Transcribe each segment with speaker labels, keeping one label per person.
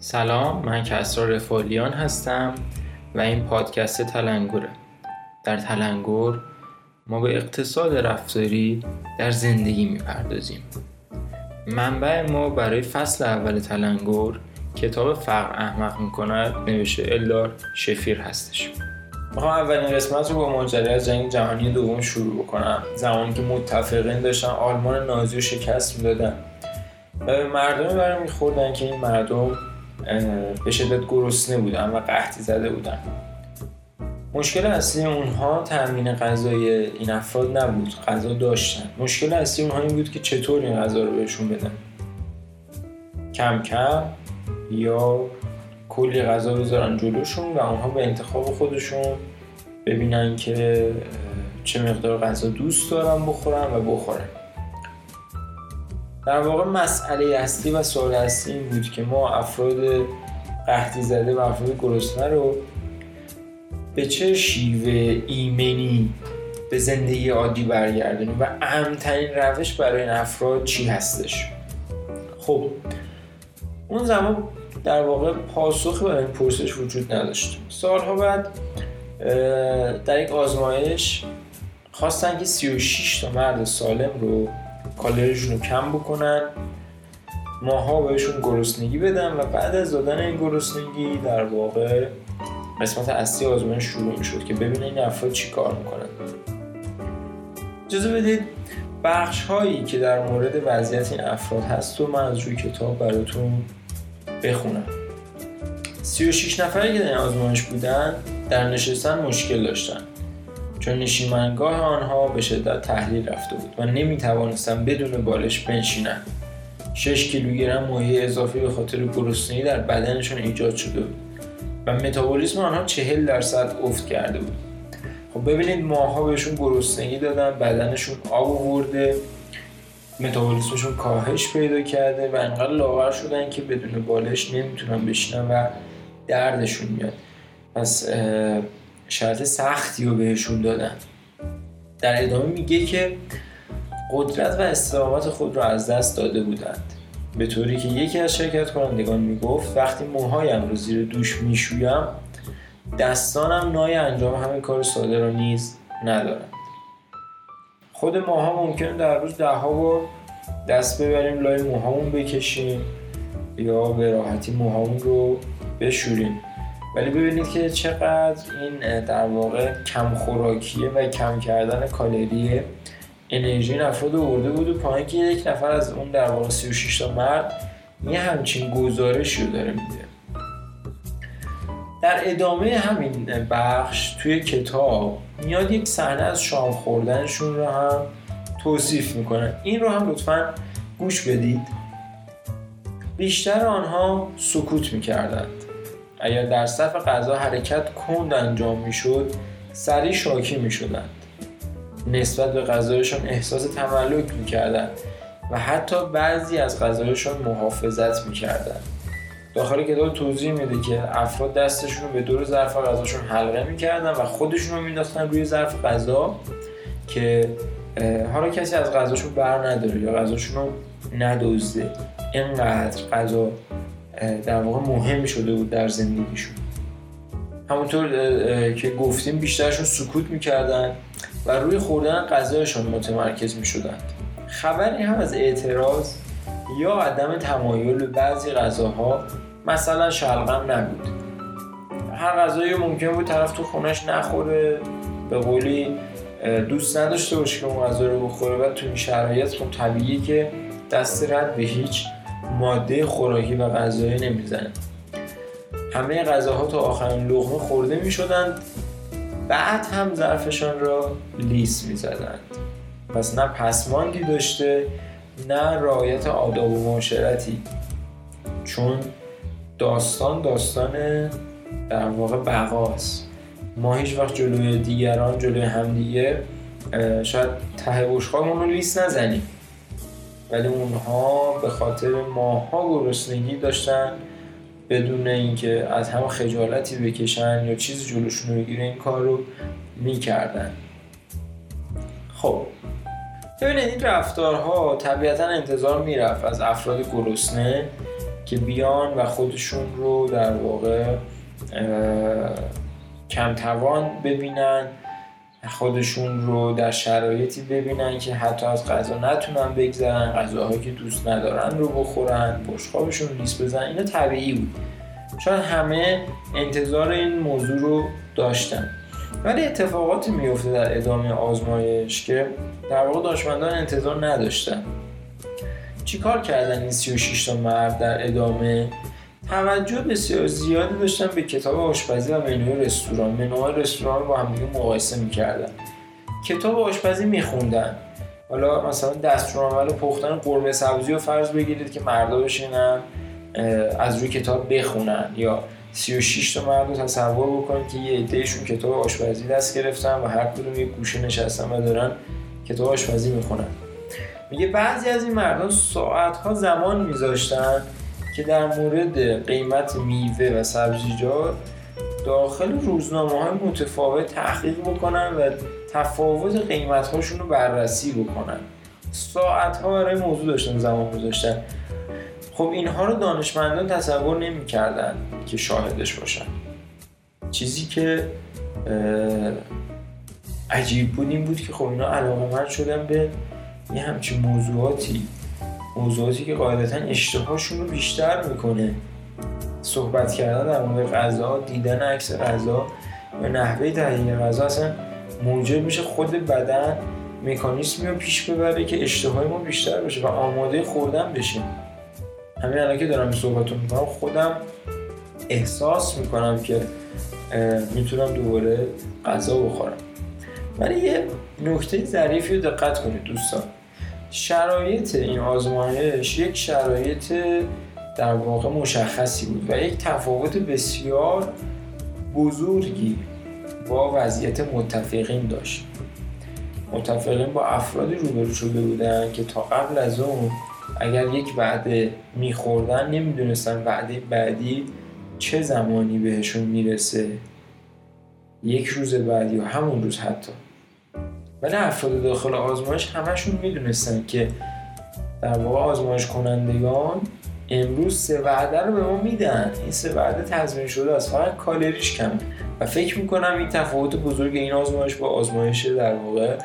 Speaker 1: سلام من کسرا رفالیان هستم و این پادکست تلنگوره. در تلنگور ما به اقتصاد رفتاری در زندگی می‌پردازیم. منبع ما برای فصل اول تلنگور کتاب فقر احمق می‌کند نوشته الدار شفیر هستش. می‌خوام اولین قسمت رو با ماجرای از جنگ جهانی دوم شروع بکنم. زمانی که متفقین داشتن آلمان نازی رو شکست می‌دادن. و به مردمی برای میخوردن که این مردم به شدت گرسنه بودن و قحطی زده بودن مشکل اصلی اونها تامین غذای این افراد نبود غذا داشتن. مشکل اصلی اونها این بود که چطور این غذا رو بهشون بدن؟ کم کم یا کلی غذا بذارن جلوشون و اونها به انتخاب خودشون ببینن که چه مقدار غذا دوست دارن بخورن و بخورن. در واقع مسئله اصلی و سوال اصلی این بود که ما افراد قحطی زده و افراد گرسنه رو به چه شیوه ایمنی به زندگی عادی برگردونیم و اهمترین روش برای این افراد چی هستش؟ خب اون زمان در واقع پاسخی برای این پرسش وجود نداشت. سالها بعد در یک آزمایش خواستن که 36 تا مرد سالم رو کالریشون رو کم بکنن ماها بهشون گرسنگی بدن و بعد از دادن این گرسنگی در واقع قسمت اصلی آزمایش شروع شد که ببینه این افراد چی کار می‌کنن. اجازه بدید بخش هایی که در مورد وضعیت این افراد هست و من از روی کتاب براتون بخونم. 36 نفری که در این آزمایش بودن در نشستن مشکل داشتن. چون نشیمنگاه آنها به شدت تحلیل رفته بود و نمی توانستن بدون بالش بنشینند. 6 کیلوگرم مایع اضافی به خاطر گرسنگی در بدنشون ایجاد شده بود و متابولیسم آنها 40 درصد افت کرده بود. خب ببینید ماها بهشون گرسنگی دادن بدنشون آب آورده متابولیسمشون کاهش پیدا کرده و انقدر لاغر شدن که بدون بالش نمی‌تونن بشینن و دردشون میاد. پس شرط سختی رو بهشون دادن. در ادامه میگه که قدرت و استقامت خود را از دست داده بودند. به طوری که یکی از شرکت کنندگان می‌گفت وقتی موهایم رو زیر دوش می‌شویم دستانم نای انجام همین کار ساده را نیز ندارند. خود ماها ممکن در روز ده ها بار دست ببریم لای موهامون بکشیم یا به راحتی موهامون رو بشوریم. ولی ببینید که چقدر این در واقع کم خوراکیه و کم کردن کالری انرژی این افراد برده بود و پایین که یک نفر از اون در واقع 36 تا مرد یه همچین گزارشی رو داره میده. در ادامه همین بخش توی کتاب میاد یک صحنه از شام خوردنشون رو هم توصیف می‌کنن این رو هم لطفا گوش بدید. بیشتر آنها سکوت می‌کردند اگر در صف غذا حرکت کند انجام می‌شد سریع شاکی می‌شدند. نسبت به غذایشان احساس تملک می‌کردند و حتی بعضی از غذایشان محافظت می‌کردند. داخل کتاب توضیح میده که افراد دستشون رو به دور ظرف غذاشون حلقه می‌کردن و خودشون رو مینداختن روی ظرف غذا که حالا کسی از غذاشون بر نداره یا غذاشون رو ندوزده اینقدر غذا در واقع مهم شده بود در زندگیشون. همونطور که گفتیم بیشترشون سکوت می‌کردن و روی خوردن غذایشون متمرکز می‌شدند. خبری هم از اعتراض یا عدم تمایل به بعضی غذاها مثلا شلغم نبود. هر غذایی ممکن بود طرف تو خونش نخوره به قولی دوست نداشته باشه که اون غذا رو بخوره و تو این شرایط خب طبیعیه که دست رد به هیچ ماده خوراکی و غذایی نمی‌زنه. همه غذاها تا آخرین لغمه خورده می شدند بعد هم ظرفشان را لیس می زدند پس نه پسماندی داشته نه رعایت آداب و معاشرتی. چون داستان داستان در واقع بقاست ما هیچ وقت جلوی دیگران جلوی همدیگه شاید ته بشقامون رو لیست نزنیم. ولی اونها به خاطر ماها گرسنگی داشتن بدون اینکه از هم خجالتی بکشن یا چیزی جلوشون بگیره این کار رو می‌کردن. خب. ببینید این رفتارها طبیعتا انتظار می‌رفت از افراد گرسنه که بیان و خودشون رو در واقع کمتوان ببینن. خودشون رو در شرایطی ببینن که حتی از غذا نتونن بگذرن غذاهایی که دوست ندارن رو بخورن بشقابشون لیس بزن اینا طبیعی بود. شاید همه انتظار این موضوع رو داشتن. ولی اتفاقاتی میفته در ادامه آزمایش که در واقع دانشمندان انتظار نداشتن. چیکار کردن این 36 تا مرد در ادامه توجه بسیار زیادی داشتن به کتاب آشپزی و منوی رستوران. منوهای رستوران با هم مقایسه می‌کردن. کتاب آشپزی میخوندن. حالا مثلا دستور عمل پختن قرمه سبزی رو فرض بگیرید که مردا بشینن از روی کتاب بخونن یا 36 تا مرد رو تصور بکنید که یه عدهشون کتاب آشپزی دست گرفتن و هر کدوم یه گوشه نشستن و دارن کتاب آشپزی می‌خونن. میگه بعضی از این مردان ساعتها زمان میذاشتن که در مورد قیمت میوه و سبزیجات داخل روزنامه های متفاوت تحقیق بکنن و تفاوت قیمت هاشون رو بررسی بکنن. ساعت ها برای موضوع داشتن زمان گذاشتن. خب اینها رو دانشمندان تصور نمی‌کردن که شاهدش باشن. چیزی که عجیب بود این بود که خب اینا علاقه من شدن به یه همچین موضوعاتی موضوعاتی که قاعدتا اشتهاشون رو بیشتر می‌کنه. صحبت کردن در مورد غذا دیدن عکس غذا و نحوه تهیه غذا اصلا موجب میشه خود بدن مکانیسمی رو پیش ببره که اشتهای ما بیشتر بشه و آماده خوردن بشه. همین الان که دارم صحبت می‌کنم خودم احساس می‌کنم که می‌تونم دوباره غذا بخورم. ولی یه نکته ظریفی رو دقت کنید دوستان. شرایط این آزمایش یک شرایط در واقع مشخصی بود و یک تفاوت بسیار بزرگی با وضعیت متفقین داشت. متفقین با افرادی روبرو شده بودن که تا قبل از اون اگر یک وعده میخوردن نمی‌دونستن وعده بعدی چه زمانی بهشون می‌رسه یک روز بعدی یا همون روز حتی. ولی افراد داخل آزمایش همشون می‌دونستن که در واقع آزمایش کنندگان امروز سه وعده رو به ما میدن. این سه وعده تضمین شده است. فقط کالریش کم و فکر می‌کنم این تفاوت بزرگ این آزمایش با آزمایش در واقع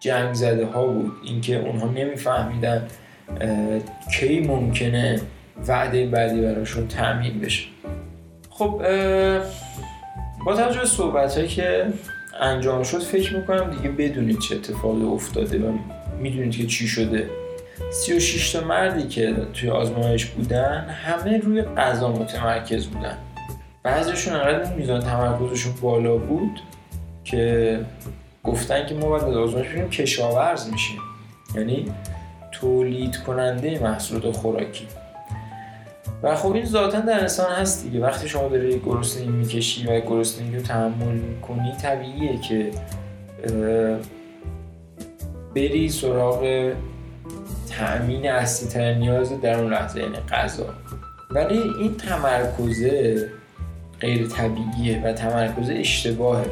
Speaker 1: جنگ زده ها بود. اینکه اونها نمیفهمیدن کی ممکنه وعده بعدی براشون تعمین بشه. خب با توجه صحبت هایی که انجام شد فکر می‌کنم دیگه بدونید چه اتفاقی افتاده و می‌دونید که چی شده. 36 تا مردی که توی آزمایش بودن همه روی غذا متمرکز بودن. بعضیشون انقدر میزان تمرکزشون بالا بود که گفتن که ما باید از آزمایش ببینیم کشاورز میشیم. یعنی تولید کننده محصولات خوراکی. و خب این ذاتا در انسان هست دیگه. وقتی شما داری گرسنگی می‌کشی و گرسنگی رو تحمل می‌کنی طبیعیه که بری سراغ تأمین اصلی تر نیاز در اون لحظه یعنی غذا. ولی این تمرکزه غیر طبیعیه و تمرکز اشتباهه.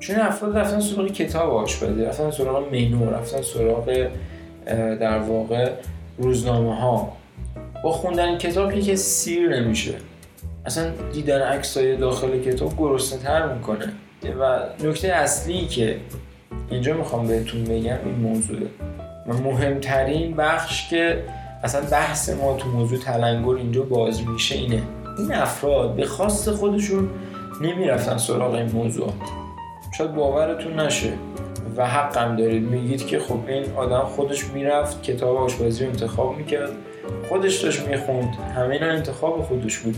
Speaker 1: چون افراد رفتن سراغ کتاب آشپزی رفتن سراغ منو رفتن سراغ در واقع روزنامه ها با خوندن کتاب که سیر نمیشه. اصلا دیدن عکسای داخل کتاب گرسنه تر می‌کنه. و نکته اصلی که اینجا می‌خوام بهتون بگم این موضوعه و مهمترین بخش که اصلا بحث ما تو موضوع تلنگر اینجا باز میشه اینه. این افراد به خواست خودشون نمی‌رفتن سراغ این موضوع. شاید باورتون نشه. و حقم دارید. میگید که خب این آدم خودش می‌رفت کتاب آشپزی رو انتخاب می‌کرد. خودش داشت می‌خوند. همه اینا انتخاب خودش بود.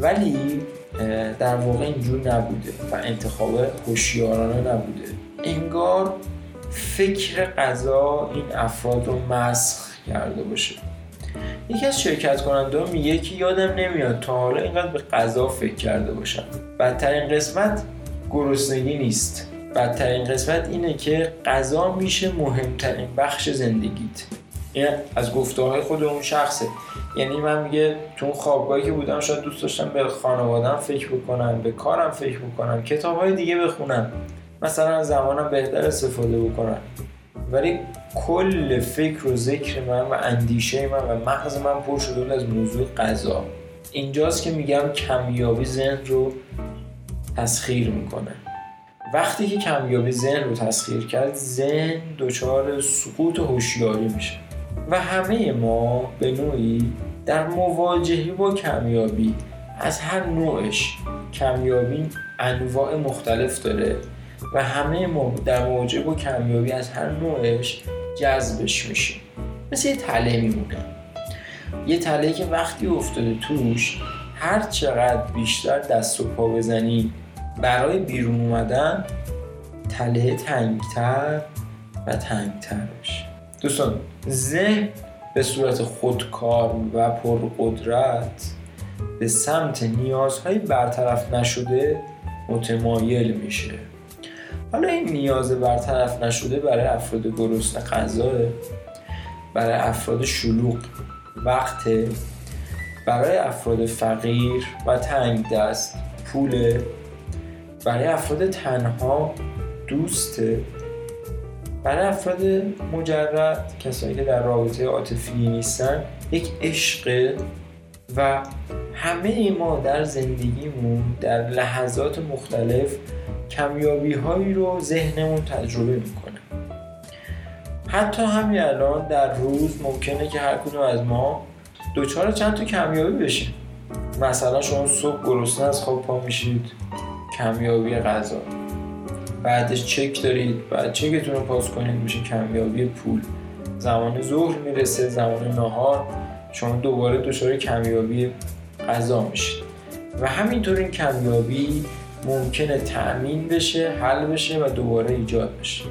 Speaker 1: ولی در واقع اینجور نبوده و انتخاب هوشیارانه نبوده. انگار فکر غذا این افراد رو مسخ کرده باشه. یکی از شرکت کننده میگه که یادم نمیاد تا حالا اینقدر به غذا فکر کرده باشم. بدترین قسمت گرسنگی نیست. بدترین قسمت اینه که غذا میشه مهمترین بخش زندگیت. این از گفتارهای خود اون شخصه. یعنی من میگه تو اون خوابگاهی که بودم شاید دوست داشتم به خانوادم فکر بکنم به کارم فکر بکنم کتاب های دیگه بخونم. مثلا زمانم بهتر استفاده بکنم. ولی کل فکر و ذکر من و اندیشه من و مغز من پر شده از موضوع غذا. اینجاست که میگم کمیابی ذهن رو تسخیر می‌کنه. وقتی که کمیابی ذهن رو تسخیر کرد ذهن دچار سقوط هوشیاری میشه. و همه ما به نوعی در مواجهه با کمیابی از هر نوعش کمیابی انواع مختلف داره و همه ما در مواجهه با کمیابی از هر نوعش جذبش میشیم مثل یه تله میمونه. یه تله که وقتی افتاده توش هر چقدر بیشتر دست و پا بزنی برای بیرون اومدن تله تنگتر و تنگتر بشه. دوستان ذهن به صورت خودکار و پرقدرت به سمت نیازهای برطرف نشده متمایل میشه. حالا این نیاز برطرف نشده برای افراد گرسنه غذا برای افراد شلوغ وقت برای افراد فقیر و تنگ دست پول برای افراد تنها دوسته برای افراد مجرد کسایی که در رابطه عاطفی نیستن یک عشق و همه ما در زندگیمون در لحظات مختلف کمیابی هایی رو ذهنمون تجربه می‌کنه. حتی همین الان در روز ممکنه که هر کدوم از ما دوچار چند تا کمیابی بشیم. مثلا شما صبح گرسنه از خواب پا میشید. کمیابی غذا. بعدش چک دارید بعد چکتون رو پاس کنید میشه کمیابی پول. زمان ظهر می‌رسه زمان نهار شما دوباره دچار کمیابی غذا میشید. و همینطور این کمیابی ممکنه تأمین بشه حل بشه و دوباره ایجاد بشه.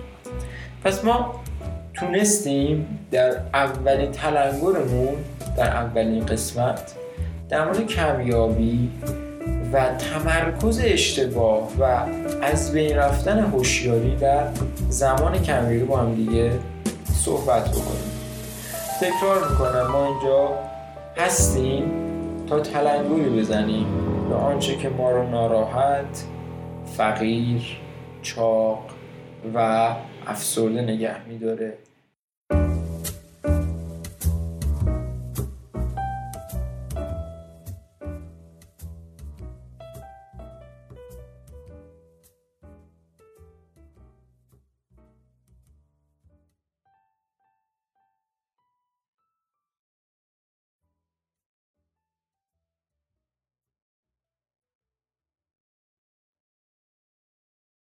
Speaker 1: پس ما تونستیم در اولین تلنگرمون در اولین قسمت در مورد کمیابی و تمرکز اشتباه و از بین رفتن هوشیاری در زمان کمیابی با هم دیگه صحبت بکنیم. تکرار می‌کنم ما اینجا هستیم تا تلنگری بزنیم به آنچه که ما رو ناراحت فقیر چاق و افسرده نگه میداره.